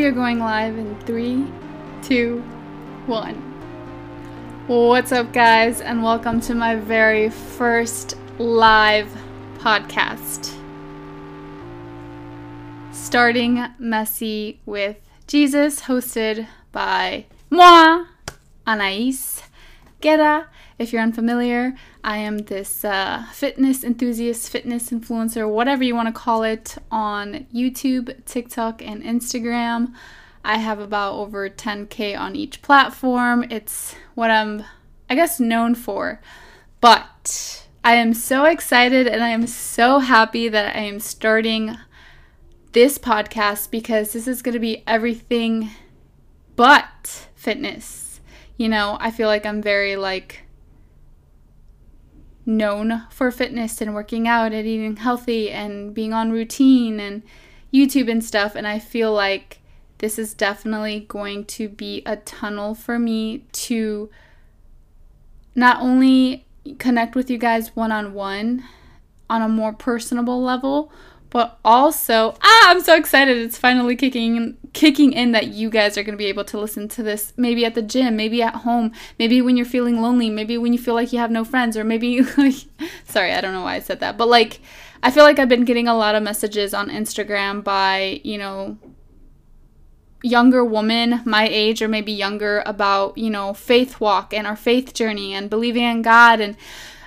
We are going live in three, two, one. What's up, guys, and welcome to my very first live podcast. Starting Messy with Jesus, hosted by moi, Anaiz Guerra. If you're unfamiliar, I am this uh, fitness enthusiast, fitness influencer, whatever you want to call it, on YouTube, TikTok, and Instagram. I have about over 10k on each platform. It's what I'm, I guess, known for. But I am so excited and I am so happy that I am starting this podcast because this is going to be everything but fitness. You know, I feel like I'm very like known for fitness and working out and eating healthy and being on routine and YouTube and stuff. And I feel like this is definitely going to be a tunnel for me to not only connect with you guys one on one on a more personable level, but also ah i'm so excited. It's finally kicking kicking in that you guys are going to be able to listen to this maybe at the gym maybe at home maybe when you're feeling lonely maybe when you feel like you have no friends or maybe like sorry i don't know why i said that but like i feel like i've been getting a lot of messages on instagram by you know younger woman my age or maybe younger about you know faith walk and our faith journey and believing in god and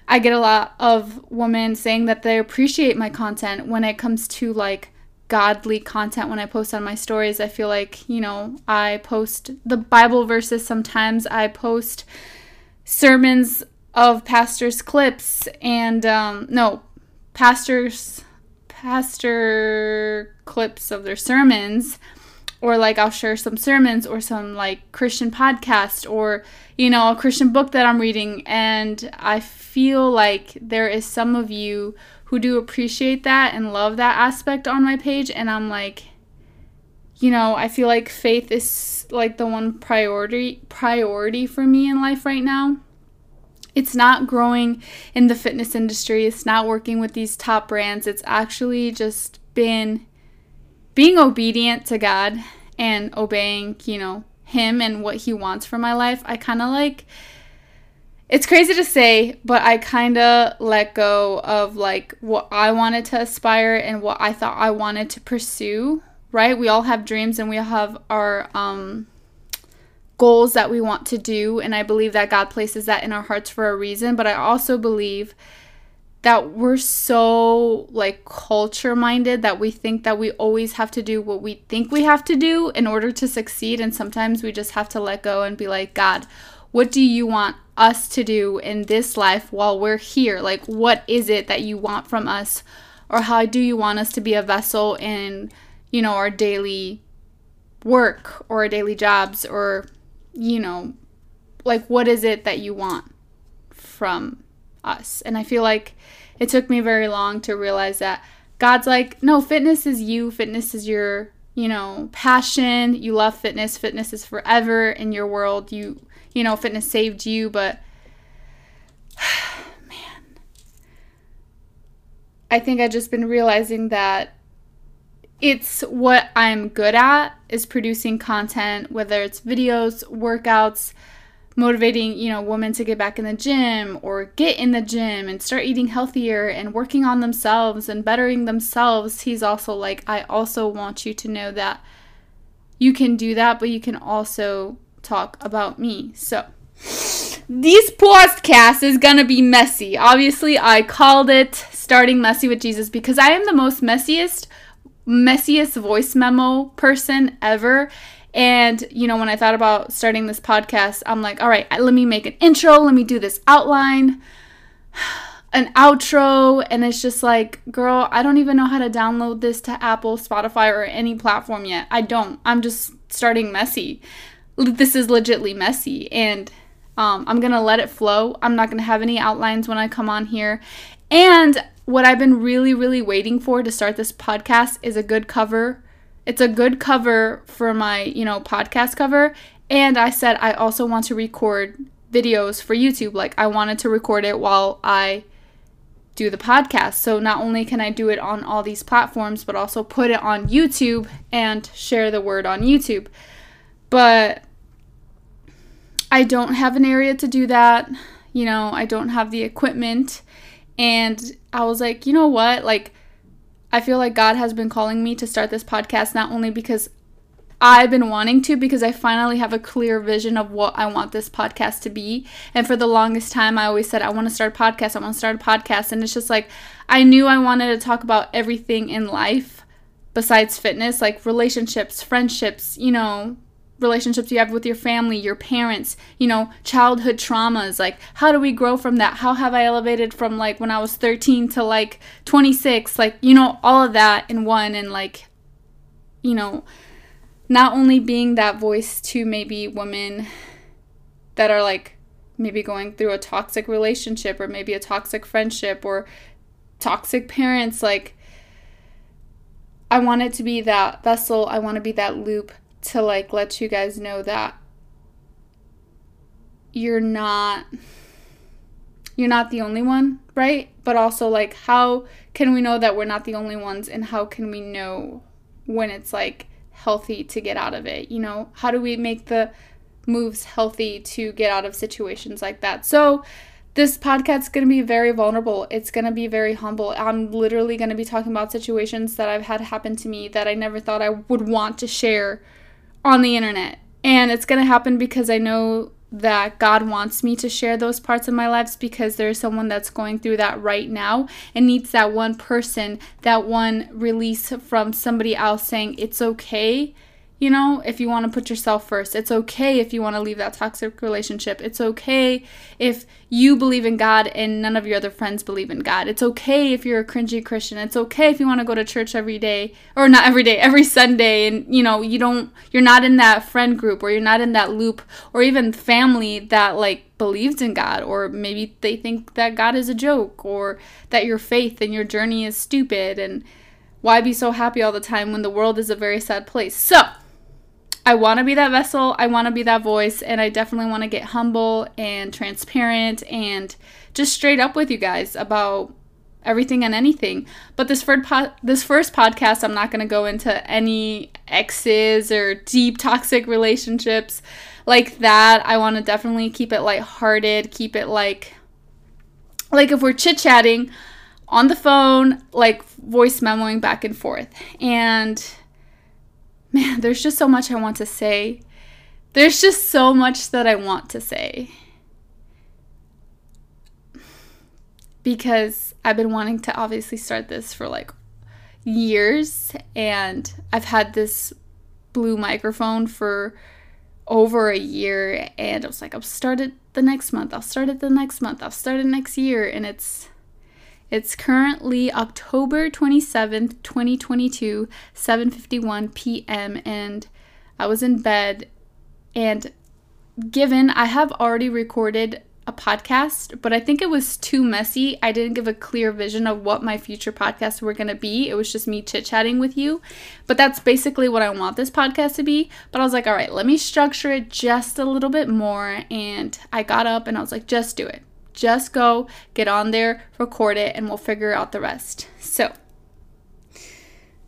I get a lot of women saying that they appreciate my content when it comes to like godly content when I post on my stories. I feel like, you know, I post the Bible verses sometimes, I post sermons of pastors' clips and, um, no, pastors, pastor clips of their sermons or like I'll share some sermons or some like Christian podcast or you know a Christian book that I'm reading and I feel like there is some of you who do appreciate that and love that aspect on my page and I'm like you know I feel like faith is like the one priority priority for me in life right now. It's not growing in the fitness industry. It's not working with these top brands. It's actually just been being obedient to God and obeying, you know, Him and what He wants for my life, I kind of like. It's crazy to say, but I kind of let go of like what I wanted to aspire and what I thought I wanted to pursue, right? We all have dreams and we all have our um goals that we want to do and I believe that God places that in our hearts for a reason, but I also believe that we're so like culture minded that we think that we always have to do what we think we have to do in order to succeed and sometimes we just have to let go and be like god what do you want us to do in this life while we're here? Like what is it that you want from us? Or how do you want us to be a vessel in you know our daily work or our daily jobs or you know like what is it that you want from us. And I feel like it took me very long to realize that God's like, no, fitness is you, fitness is your, you know, passion. You love fitness. Fitness is forever in your world. You, you know, fitness saved you, but man. I think I've just been realizing that it's what I'm good at is producing content, whether it's videos, workouts, motivating, you know, women to get back in the gym or get in the gym and start eating healthier and working on themselves and bettering themselves, he's also like, I also want you to know that you can do that, but you can also talk about me. So, this podcast is gonna be messy. Obviously, I called it starting messy with Jesus because I am the most messiest, messiest voice memo person ever. And, you know, when I thought about starting this podcast, I'm like, all right, let me make an intro, let me do this outline, an outro. And it's just like, girl, I don't even know how to download this to Apple, Spotify, or any platform yet. I don't. I'm just starting messy. This is legitly messy. And um, I'm to let it flow. I'm not to have any outlines when I come on here. And what I've been really, really waiting for to start this podcast is a good cover it's a good cover for my, you know, podcast cover. And I said I also want to record videos for YouTube. Like I wanted to record it while I do the podcast. So not only can I do it on all these platforms, but also put it on YouTube and share the word on YouTube. But I don't have an area to do that. You know, I don't have the equipment. And I was like, you know what? Like, I feel like God has been calling me to start this podcast not only because I've been wanting to because I finally have a clear vision of what I want this podcast to be. And for the longest time, I always said, I want to start a podcast. I want to start a podcast. And it's just like, I knew I wanted to talk about everything in life besides fitness, like relationships, friendships, you know, relationships you have with your family, your parents, you know, childhood traumas. Like, how do we grow from that? How have I elevated from like when I was 13 to like 26? Like, you know, all of that in one. And like, you know, not only being that voice to maybe women that are like maybe going through a toxic relationship or maybe a toxic friendship or toxic parents like I want it to be that vessel, I want to be that loop to like let you guys know that you're not you're not the only one, right? But also like how can we know that we're not the only ones and how can we know when it's like healthy to get out of it? You know, how do we make the moves healthy to get out of situations like that? So, this podcast is going to be very vulnerable. It's going to be very humble. I'm literally going to be talking about situations that I've had happen to me that I never thought I would want to share on the internet. And it's going to happen because I know that God wants me to share those parts of my lives because there's someone that's going through that right now and needs that one person, that one release from somebody else saying it's okay you know, if you want to put yourself first, it's okay if you want to leave that toxic relationship. It's okay if you believe in God and none of your other friends believe in God. It's okay if you're a cringy Christian. It's okay if you want to go to church every day or not every day, every Sunday and you know, you don't you're not in that friend group or you're not in that loop or even family that like believes in God or maybe they think that God is a joke or that your faith and your journey is stupid and why be so happy all the time when the world is a very sad place? So, I want to be that vessel, I want to be that voice, and I definitely want to get humble and transparent and just straight up with you guys about everything and anything. But this first po- this first podcast, I'm not going to go into any exes or deep toxic relationships like that. I want to definitely keep it lighthearted, keep it like like if we're chit-chatting on the phone, like voice memoing back and forth. And man, there's just so much I want to say. There's just so much that I want to say. Because I've been wanting to obviously start this for like years, and I've had this blue microphone for over a year, and I was like, I'll start it the next month, I'll start it the next month, I'll start it next year, and it's it's currently October 27th, 2022, 7:51 p.m. and I was in bed and given I have already recorded a podcast, but I think it was too messy. I didn't give a clear vision of what my future podcasts were going to be. It was just me chit chatting with you. But that's basically what I want this podcast to be. But I was like, all right, let me structure it just a little bit more. And I got up and I was like, just do it. Just go, get on there, record it, and we'll figure out the rest. So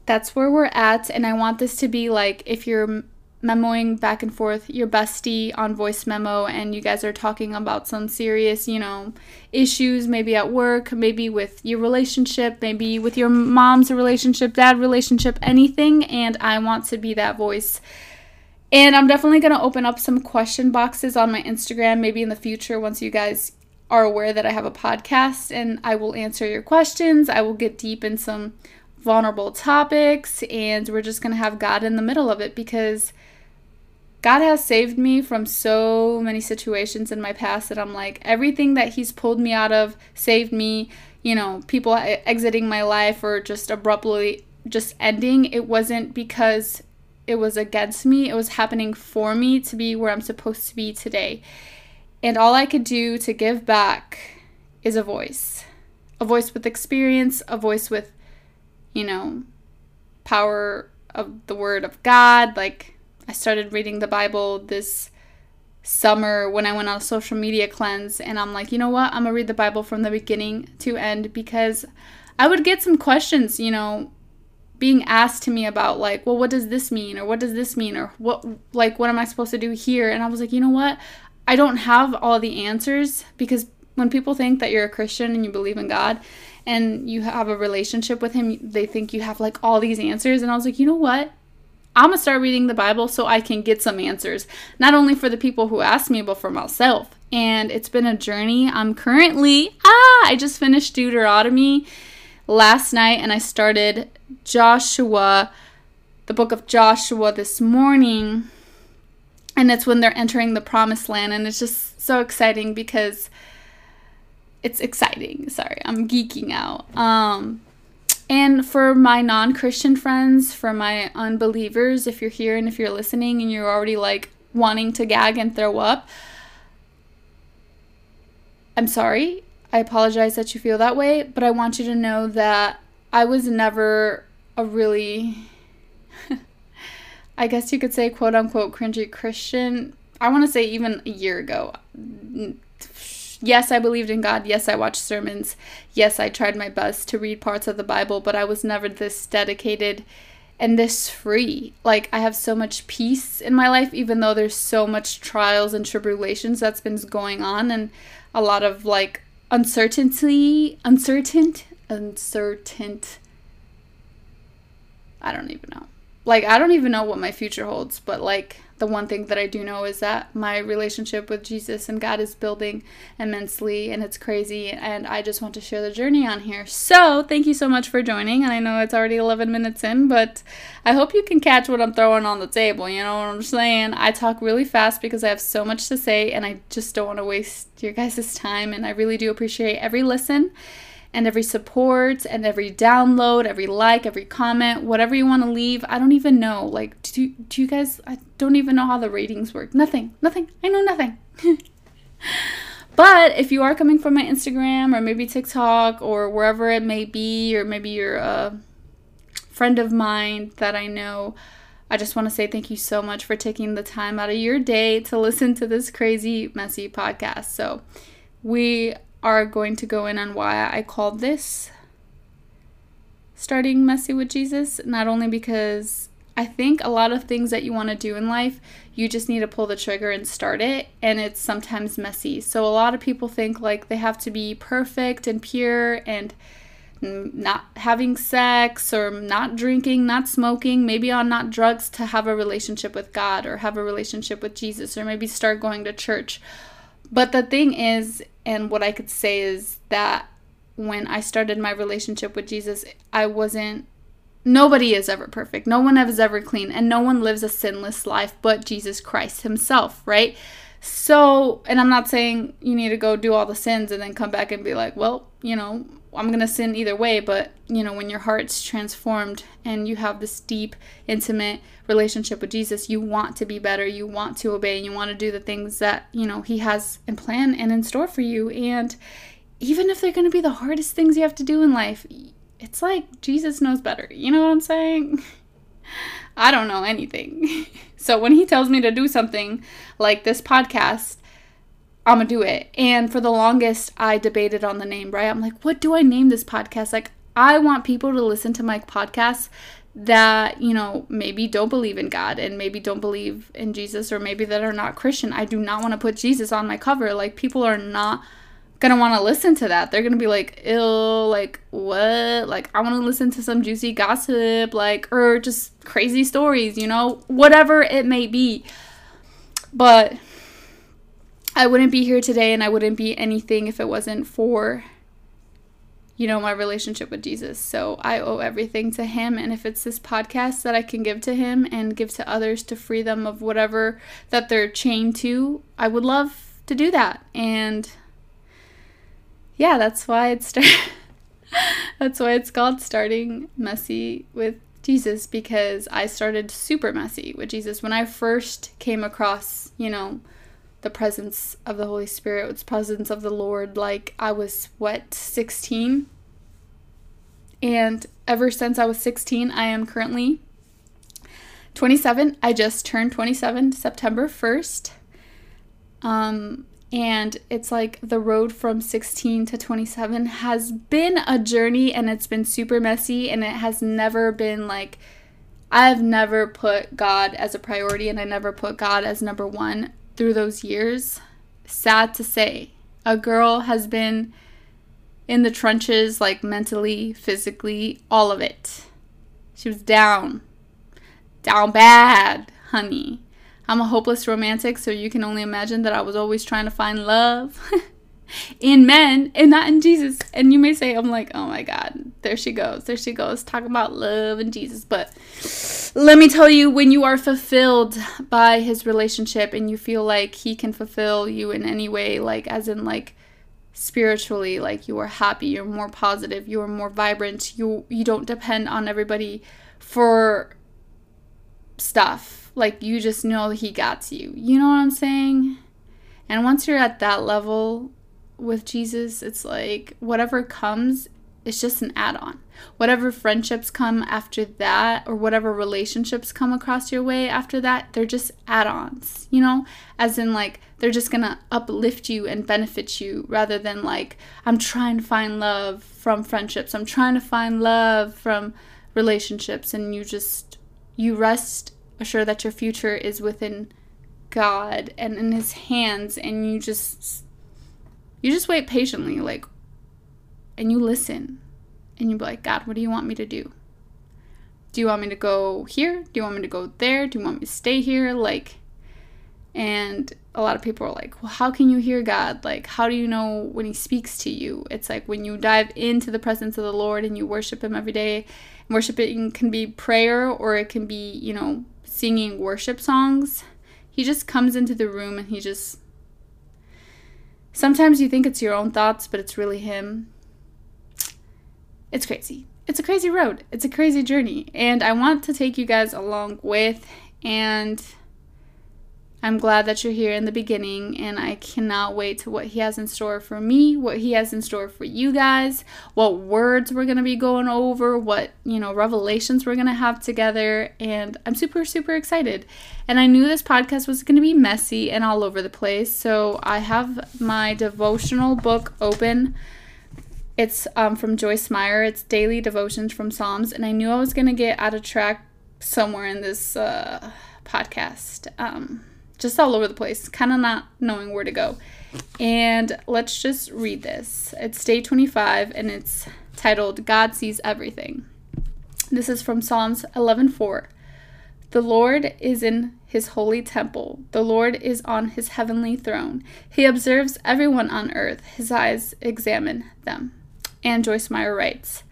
that's where we're at. And I want this to be like if you're memoing back and forth your bestie on voice memo and you guys are talking about some serious, you know, issues, maybe at work, maybe with your relationship, maybe with your mom's relationship, dad relationship, anything. And I want to be that voice. And I'm definitely going to open up some question boxes on my Instagram maybe in the future once you guys are aware that I have a podcast and I will answer your questions. I will get deep in some vulnerable topics and we're just going to have God in the middle of it because God has saved me from so many situations in my past that I'm like, everything that He's pulled me out of saved me. You know, people exiting my life or just abruptly just ending, it wasn't because it was against me, it was happening for me to be where I'm supposed to be today. And all I could do to give back is a voice. A voice with experience, a voice with, you know, power of the word of God. Like, I started reading the Bible this summer when I went on a social media cleanse and I'm like, you know what? I'm to read the Bible from the beginning to end because I would get some questions, you know, being asked to me about like, well, what does this mean or what does this mean or what like what am I supposed to do here? And I was like, you know what? I don't have all the answers because when people think that you're a Christian and you believe in God and you have a relationship with him, they think you have like all these answers and I was like, you know what? I'm gonna start reading the Bible so I can get some answers, not only for the people who ask me, but for myself. And it's been a journey. I'm currently, ah, I just finished Deuteronomy last night and I started Joshua, the book of Joshua this morning. And it's when they're entering the promised land. And it's just so exciting because it's exciting. Sorry, I'm geeking out. Um, and for my non Christian friends, for my unbelievers, if you're here and if you're listening and you're already like wanting to gag and throw up, I'm sorry. I apologize that you feel that way, but I want you to know that I was never a really, I guess you could say, quote unquote, cringy Christian. I want to say even a year ago yes, I believed in God. Yes, I watched sermons. Yes, I tried my best to read parts of the Bible, but I was never this dedicated and this free. Like, I have so much peace in my life, even though there's so much trials and tribulations that's been going on, and a lot of like uncertainty, uncertain, uncertain. I don't even know. Like, I don't even know what my future holds, but like, the one thing that I do know is that my relationship with Jesus and God is building immensely and it's crazy and I just want to share the journey on here. So, thank you so much for joining. And I know it's already 11 minutes in, but I hope you can catch what I'm throwing on the table. You know what I'm saying? I talk really fast because I have so much to say and I just don't want to waste your guys' time and I really do appreciate every listen and every support and every download, every like, every comment, whatever you want to leave. I don't even know. Like, do, do you guys, I don't even know how the ratings work. Nothing, nothing. I know nothing. but if you are coming from my Instagram or maybe TikTok or wherever it may be, or maybe you're a friend of mine that I know, I just want to say thank you so much for taking the time out of your day to listen to this crazy, messy podcast. So, we are going to go in on why I called this starting messy with Jesus, not only because I think a lot of things that you want to do in life, you just need to pull the trigger and start it, and it's sometimes messy. So, a lot of people think like they have to be perfect and pure and not having sex or not drinking, not smoking, maybe on not drugs to have a relationship with God or have a relationship with Jesus or maybe start going to church. But the thing is, and what I could say is that when I started my relationship with Jesus, I wasn't Nobody is ever perfect. No one is ever clean, and no one lives a sinless life but Jesus Christ Himself, right? So, and I'm not saying you need to go do all the sins and then come back and be like, well, you know, I'm going to sin either way, but, you know, when your heart's transformed and you have this deep, intimate relationship with Jesus, you want to be better, you want to obey, and you want to do the things that, you know, He has in plan and in store for you. And even if they're going to be the hardest things you have to do in life, it's like Jesus knows better. You know what I'm saying? I don't know anything. so when He tells me to do something like this podcast, I'm gonna do it. And for the longest, I debated on the name, right? I'm like, what do I name this podcast? Like, I want people to listen to my podcast that, you know, maybe don't believe in God and maybe don't believe in Jesus or maybe that are not Christian. I do not want to put Jesus on my cover. Like, people are not gonna want to listen to that. They're gonna be like, ill, like, what? Like, I want to listen to some juicy gossip, like, or just crazy stories, you know, whatever it may be. But I wouldn't be here today and I wouldn't be anything if it wasn't for you know my relationship with Jesus. So I owe everything to him and if it's this podcast that I can give to him and give to others to free them of whatever that they're chained to, I would love to do that. And yeah, that's why it's that's why it's called starting messy with Jesus because I started super messy with Jesus when I first came across, you know, the presence of the Holy Spirit, its presence of the Lord. Like I was what 16, and ever since I was 16, I am currently 27. I just turned 27 September 1st. Um, and it's like the road from 16 to 27 has been a journey and it's been super messy and it has never been like I've never put God as a priority and I never put God as number 1 through those years. Sad to say, a girl has been in the trenches like mentally, physically, all of it. She was down. Down bad, honey. I'm a hopeless romantic, so you can only imagine that I was always trying to find love in men and not in Jesus. And you may say, I'm like, oh my God, there she goes. There she goes, Talk about love and Jesus. But let me tell you, when you are fulfilled by his relationship and you feel like he can fulfill you in any way, like, as in, like, spiritually like you are happy you're more positive you're more vibrant you you don't depend on everybody for stuff like you just know he got you. You know what I'm saying? And once you're at that level with Jesus, it's like whatever comes, it's just an add on. Whatever friendships come after that, or whatever relationships come across your way after that, they're just add ons, you know? As in, like, they're just gonna uplift you and benefit you rather than, like, I'm trying to find love from friendships, I'm trying to find love from relationships, and you just, you rest assured that your future is within God and in his hands and you just you just wait patiently like and you listen. And you be like God what do you want me to do? Do you want me to go here? Do you want me to go there? Do you want me to stay here? Like and a lot of people are like well how can you hear God? Like how do you know when he speaks to you? It's like when you dive into the presence of the Lord and you worship him every day worshiping can be prayer or it can be you know singing worship songs. He just comes into the room and he just. Sometimes you think it's your own thoughts, but it's really him. It's crazy. It's a crazy road. It's a crazy journey. And I want to take you guys along with. And I'm glad that you're here in the beginning, and I cannot wait to what He has in store for me, what He has in store for you guys, what words we're going to be going over, what, you know, revelations we're going to have together. And I'm super, super excited. And I knew this podcast was going to be messy and all over the place. So I have my devotional book open. It's um, from Joyce Meyer. It's Daily Devotions from Psalms. And I knew I was going to get out of track somewhere in this uh, podcast. Um, just all over the place, kind of not knowing where to go. And let's just read this. It's day 25 and it's titled God Sees Everything. This is from Psalms 11:4. The Lord is in his holy temple. The Lord is on his heavenly throne. He observes everyone on earth. His eyes examine them. And Joyce Meyer writes,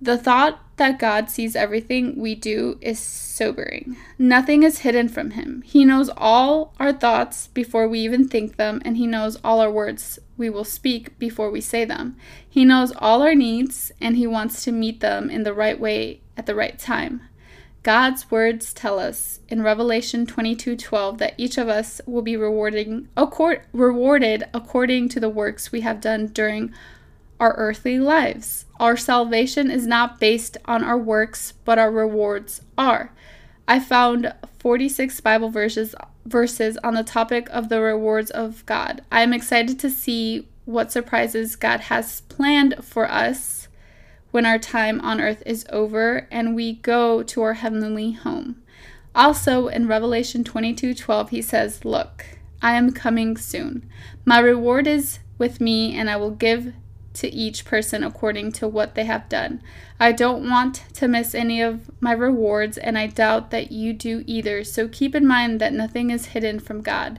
the thought that God sees everything we do is sobering. Nothing is hidden from Him. He knows all our thoughts before we even think them, and He knows all our words we will speak before we say them. He knows all our needs, and He wants to meet them in the right way at the right time. God's words tell us in Revelation 22:12 that each of us will be rewarding, accord, rewarded according to the works we have done during our earthly lives. Our salvation is not based on our works, but our rewards are. I found 46 Bible verses verses on the topic of the rewards of God. I am excited to see what surprises God has planned for us when our time on earth is over and we go to our heavenly home. Also in Revelation 22:12 he says, "Look, I am coming soon. My reward is with me and I will give to each person according to what they have done. I don't want to miss any of my rewards, and I doubt that you do either, so keep in mind that nothing is hidden from God.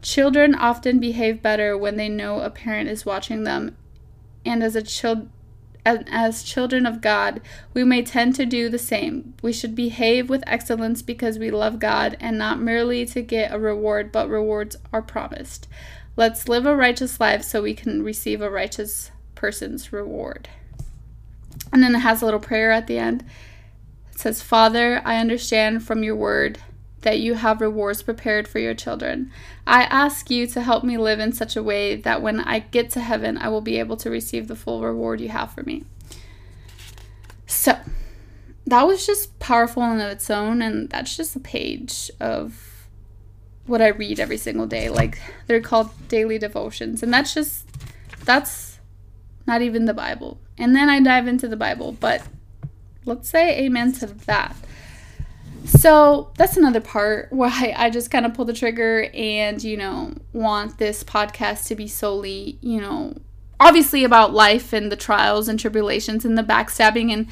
Children often behave better when they know a parent is watching them, and as a child as children of God, we may tend to do the same. We should behave with excellence because we love God and not merely to get a reward, but rewards are promised. Let's live a righteous life so we can receive a righteous person's reward. And then it has a little prayer at the end. It says, Father, I understand from your word that you have rewards prepared for your children. I ask you to help me live in such a way that when I get to heaven, I will be able to receive the full reward you have for me. So, that was just powerful in of its own, and that's just a page of what I read every single day. Like they're called daily devotions. And that's just that's not even the Bible. And then I dive into the Bible, but let's say amen to that. So that's another part why I just kind of pull the trigger and, you know, want this podcast to be solely, you know, obviously about life and the trials and tribulations and the backstabbing and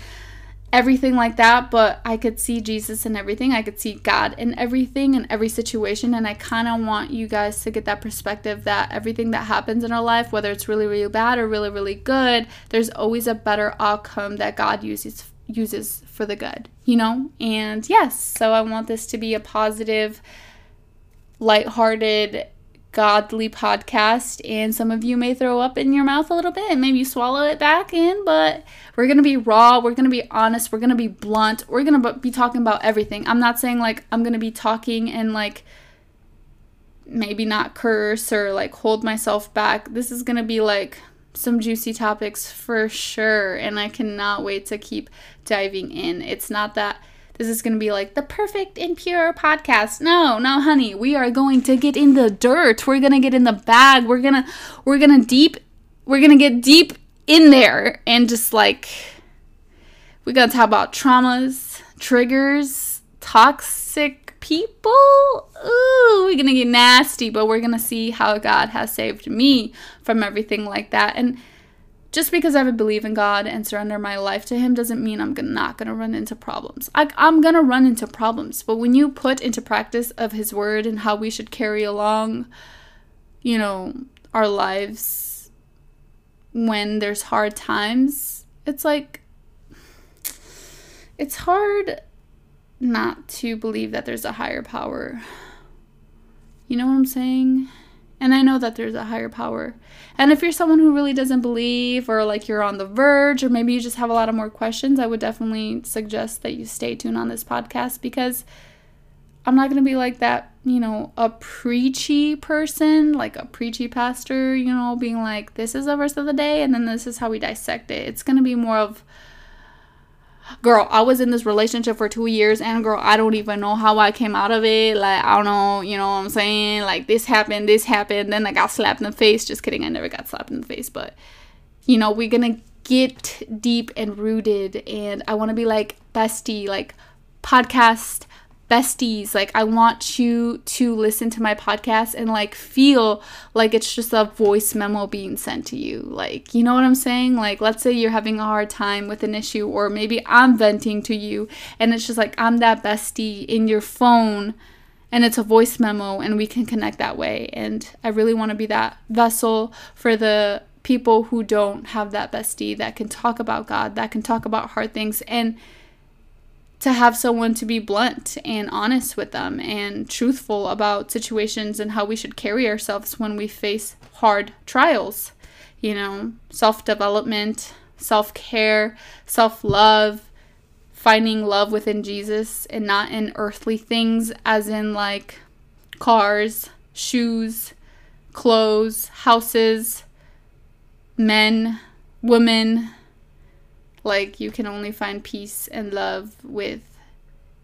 everything like that, but I could see Jesus in everything. I could see God in everything in every situation and I kind of want you guys to get that perspective that everything that happens in our life, whether it's really really bad or really really good, there's always a better outcome that God uses uses for the good, you know? And yes, so I want this to be a positive lighthearted godly podcast and some of you may throw up in your mouth a little bit and maybe swallow it back in but we're to be raw we're to be honest we're to be blunt we're to be talking about everything. I'm not saying like i'm to be talking and like maybe not curse or like hold myself back. This is to be like some juicy topics for sure and i cannot wait to keep diving in. It's not that this is going to be like the perfect and pure podcast. No, no, honey. We are going to get in the dirt. We're going to get in the bag. We're going to we're going to deep we're going to get deep in there and just like we're going to talk about traumas, triggers, toxic people. Ooh, we're going to get nasty, but we're going to see how God has saved me from everything like that. And just because I would believe in God and surrender my life to Him doesn't mean I'm not going to run into problems. I, I'm going to run into problems. But when you put into practice of His Word and how we should carry along, you know, our lives when there's hard times, it's like, it's hard not to believe that there's a higher power. You know what I'm saying? And I know that there's a higher power. And if you're someone who really doesn't believe, or like you're on the verge, or maybe you just have a lot of more questions, I would definitely suggest that you stay tuned on this podcast because I'm not going to be like that, you know, a preachy person, like a preachy pastor, you know, being like, this is the verse of the day, and then this is how we dissect it. It's going to be more of, girl, I was in this relationship for two years, and girl, I don't even know how I came out of it. Like, I don't know, you know what I'm saying? Like, this happened, this happened, then I got slapped in the face. Just kidding, I never got slapped in the face, but you know, we're gonna get deep and rooted, and I wanna be like bestie, like podcast besties. Like, I want you to listen to my podcast and like feel like it's just a voice memo being sent to you. Like, you know what I'm saying? Like, let's say you're having a hard time with an issue, or maybe I'm venting to you, and it's just like I'm that bestie in your phone. And it's a voice memo, and we can connect that way. And I really want to be that vessel for the people who don't have that bestie that can talk about God, that can talk about hard things, and to have someone to be blunt and honest with them and truthful about situations and how we should carry ourselves when we face hard trials. You know, self development, self care, self love, finding love within Jesus and not in earthly things, as in like cars, shoes, clothes, houses, men, women, like, you can only find peace and love with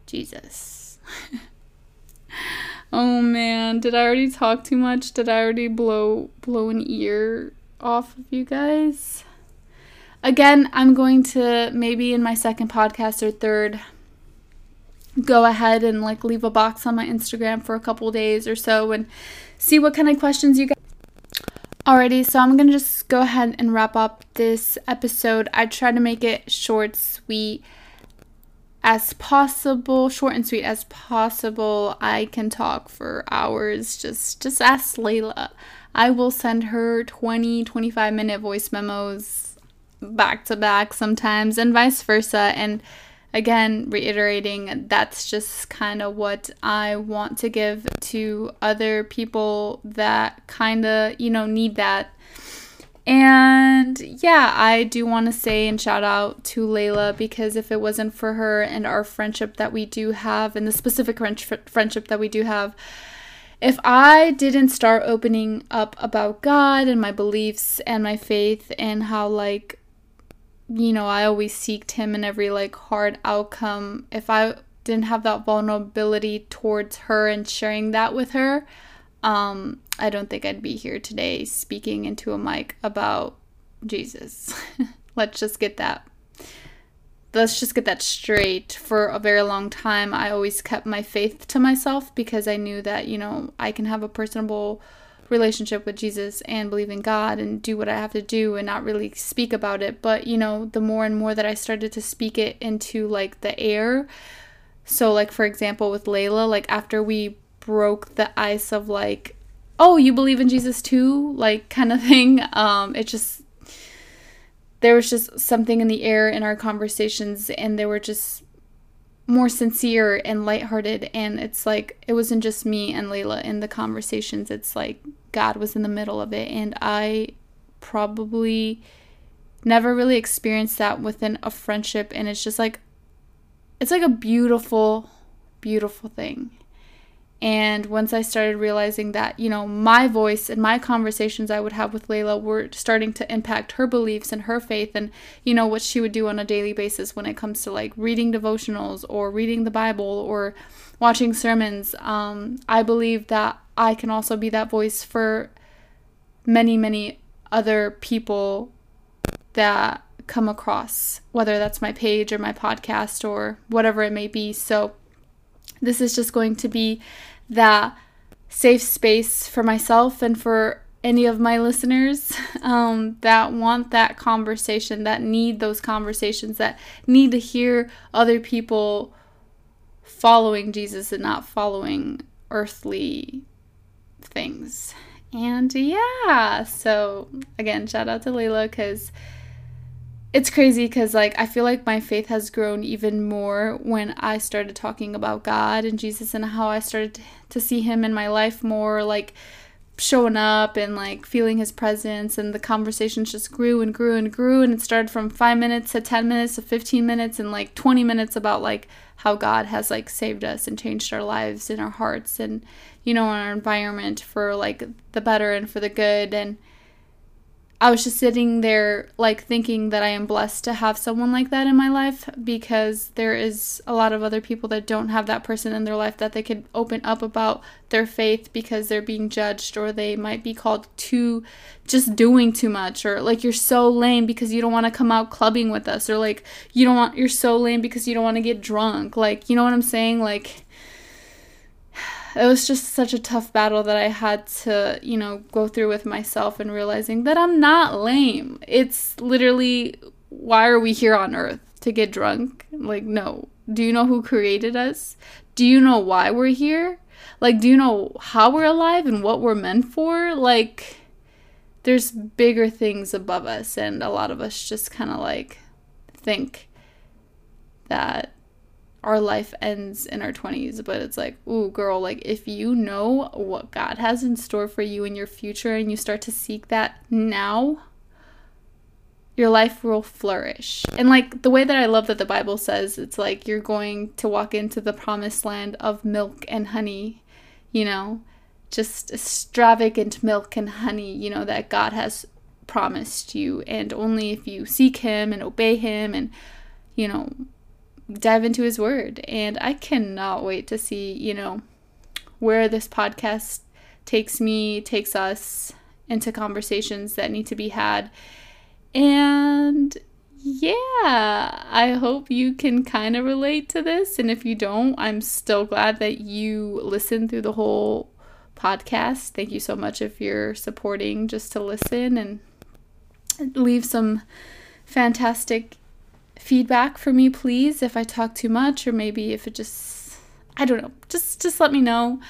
Jesus. oh man, did I already talk too much? Did I already blow blow an ear off of you guys? Again, I'm going to maybe in my second podcast or third go ahead and like leave a box on my Instagram for a couple days or so and see what kind of questions you guys Alrighty, so I'm gonna just go ahead and wrap up this episode. I tried to make it short, sweet as possible, short and sweet as possible. I can talk for hours. Just just ask Layla. I will send her 20, 25 minute voice memos back to back sometimes and vice versa and again, reiterating that's just kind of what I want to give to other people that kind of, you know, need that. And yeah, I do want to say and shout out to Layla because if it wasn't for her and our friendship that we do have, and the specific friendship that we do have, if I didn't start opening up about God and my beliefs and my faith and how, like, you know, I always seeked him in every like hard outcome. If I didn't have that vulnerability towards her and sharing that with her, um, I don't think I'd be here today speaking into a mic about Jesus. Let's just get that. Let's just get that straight. For a very long time, I always kept my faith to myself because I knew that, you know, I can have a personable relationship with Jesus and believe in God and do what I have to do and not really speak about it. But, you know, the more and more that I started to speak it into like the air, so like for example with Layla, like after we broke the ice of like, oh, you believe in Jesus too, like kind of thing, um, it just there was just something in the air in our conversations and they were just more sincere and lighthearted. And it's like it wasn't just me and Layla in the conversations. It's like God was in the middle of it and I probably never really experienced that within a friendship and it's just like it's like a beautiful beautiful thing. And once I started realizing that, you know, my voice and my conversations I would have with Layla were starting to impact her beliefs and her faith and, you know, what she would do on a daily basis when it comes to like reading devotionals or reading the Bible or watching sermons, um, I believe that I can also be that voice for many, many other people that come across, whether that's my page or my podcast or whatever it may be. So, this is just going to be that safe space for myself and for any of my listeners um, that want that conversation, that need those conversations, that need to hear other people following Jesus and not following earthly things. And yeah, so again, shout out to Layla because it's crazy because like i feel like my faith has grown even more when i started talking about god and jesus and how i started to see him in my life more like showing up and like feeling his presence and the conversations just grew and grew and grew and it started from five minutes to 10 minutes to 15 minutes and like 20 minutes about like how god has like saved us and changed our lives and our hearts and you know our environment for like the better and for the good. And I was just sitting there, like, thinking that I am blessed to have someone like that in my life because there is a lot of other people that don't have that person in their life that they could open up about their faith because they're being judged or they might be called too just doing too much or like you're so lame because you don't want to come out clubbing with us or like you don't want you're so lame because you don't want to get drunk. Like, you know what I'm saying? Like, it was just such a tough battle that I had to, you know, go through with myself and realizing that I'm not lame. It's literally why are we here on earth? To get drunk? Like, no. Do you know who created us? Do you know why we're here? Like, do you know how we're alive and what we're meant for? Like, there's bigger things above us, and a lot of us just kind of like think that our life ends in our 20s, but it's like, ooh, girl, like if you know what God has in store for you in your future and you start to seek that now, your life will flourish. And like the way that I love that the Bible says, it's like you're going to walk into the promised land of milk and honey, you know, just extravagant milk and honey, you know, that God has promised you. And only if you seek Him and obey Him and, you know, dive into his word. And I cannot wait to see, you know, where this podcast takes me, takes us into conversations that need to be had. And yeah, I hope you can kind of relate to this. And if you don't, I'm still glad that you listened through the whole podcast. Thank you so much if you're supporting just to listen and leave some fantastic feedback for me, please, if I talk too much or maybe if it just I don't know. Just just let me know.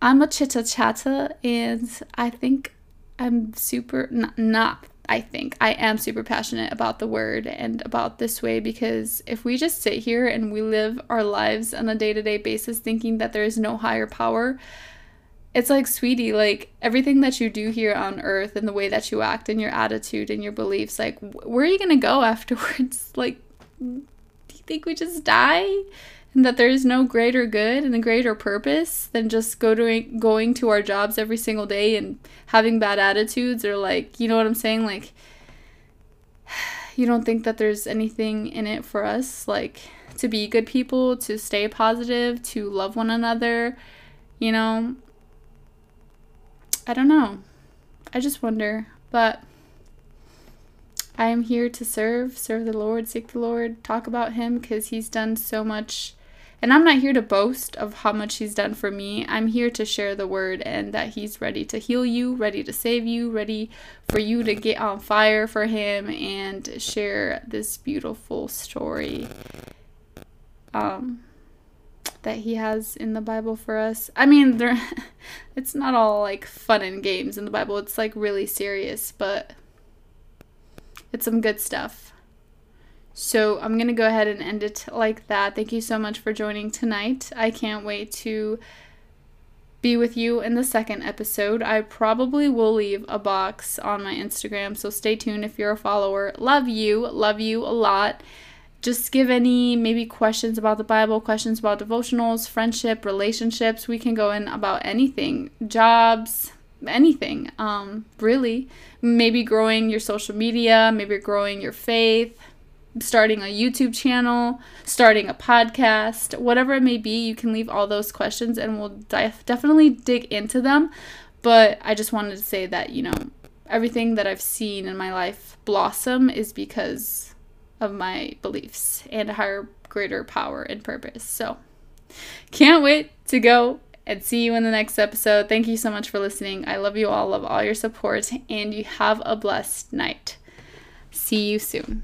I'm a chitta chatta and I think I'm super not, not I think I am super passionate about the word and about this way because if we just sit here and we live our lives on a day-to-day basis thinking that there is no higher power, it's like, sweetie, like everything that you do here on earth and the way that you act and your attitude and your beliefs, like, where are you going to go afterwards? like, do you think we just die? And that there is no greater good and a greater purpose than just go doing, going to our jobs every single day and having bad attitudes or, like, you know what I'm saying? Like, you don't think that there's anything in it for us, like to be good people, to stay positive, to love one another, you know? I don't know. I just wonder. But I am here to serve, serve the Lord, seek the Lord, talk about Him because He's done so much. And I'm not here to boast of how much He's done for me. I'm here to share the word and that He's ready to heal you, ready to save you, ready for you to get on fire for Him and share this beautiful story um, that He has in the Bible for us. I mean, there, it's not all like fun and games in the Bible, it's like really serious, but it's some good stuff. So I'm going to go ahead and end it like that. Thank you so much for joining tonight. I can't wait to be with you in the second episode. I probably will leave a box on my Instagram, so stay tuned if you're a follower. Love you, love you a lot. Just give any maybe questions about the Bible, questions about devotionals, friendship, relationships. We can go in about anything, jobs, anything. Um, really, maybe growing your social media, maybe growing your faith, starting a YouTube channel, starting a podcast, whatever it may be. You can leave all those questions, and we'll def- definitely dig into them. But I just wanted to say that you know everything that I've seen in my life blossom is because of my beliefs and a higher, greater power and purpose. So, can't wait to go and see you in the next episode. Thank you so much for listening. I love you all, love all your support, and you have a blessed night. See you soon.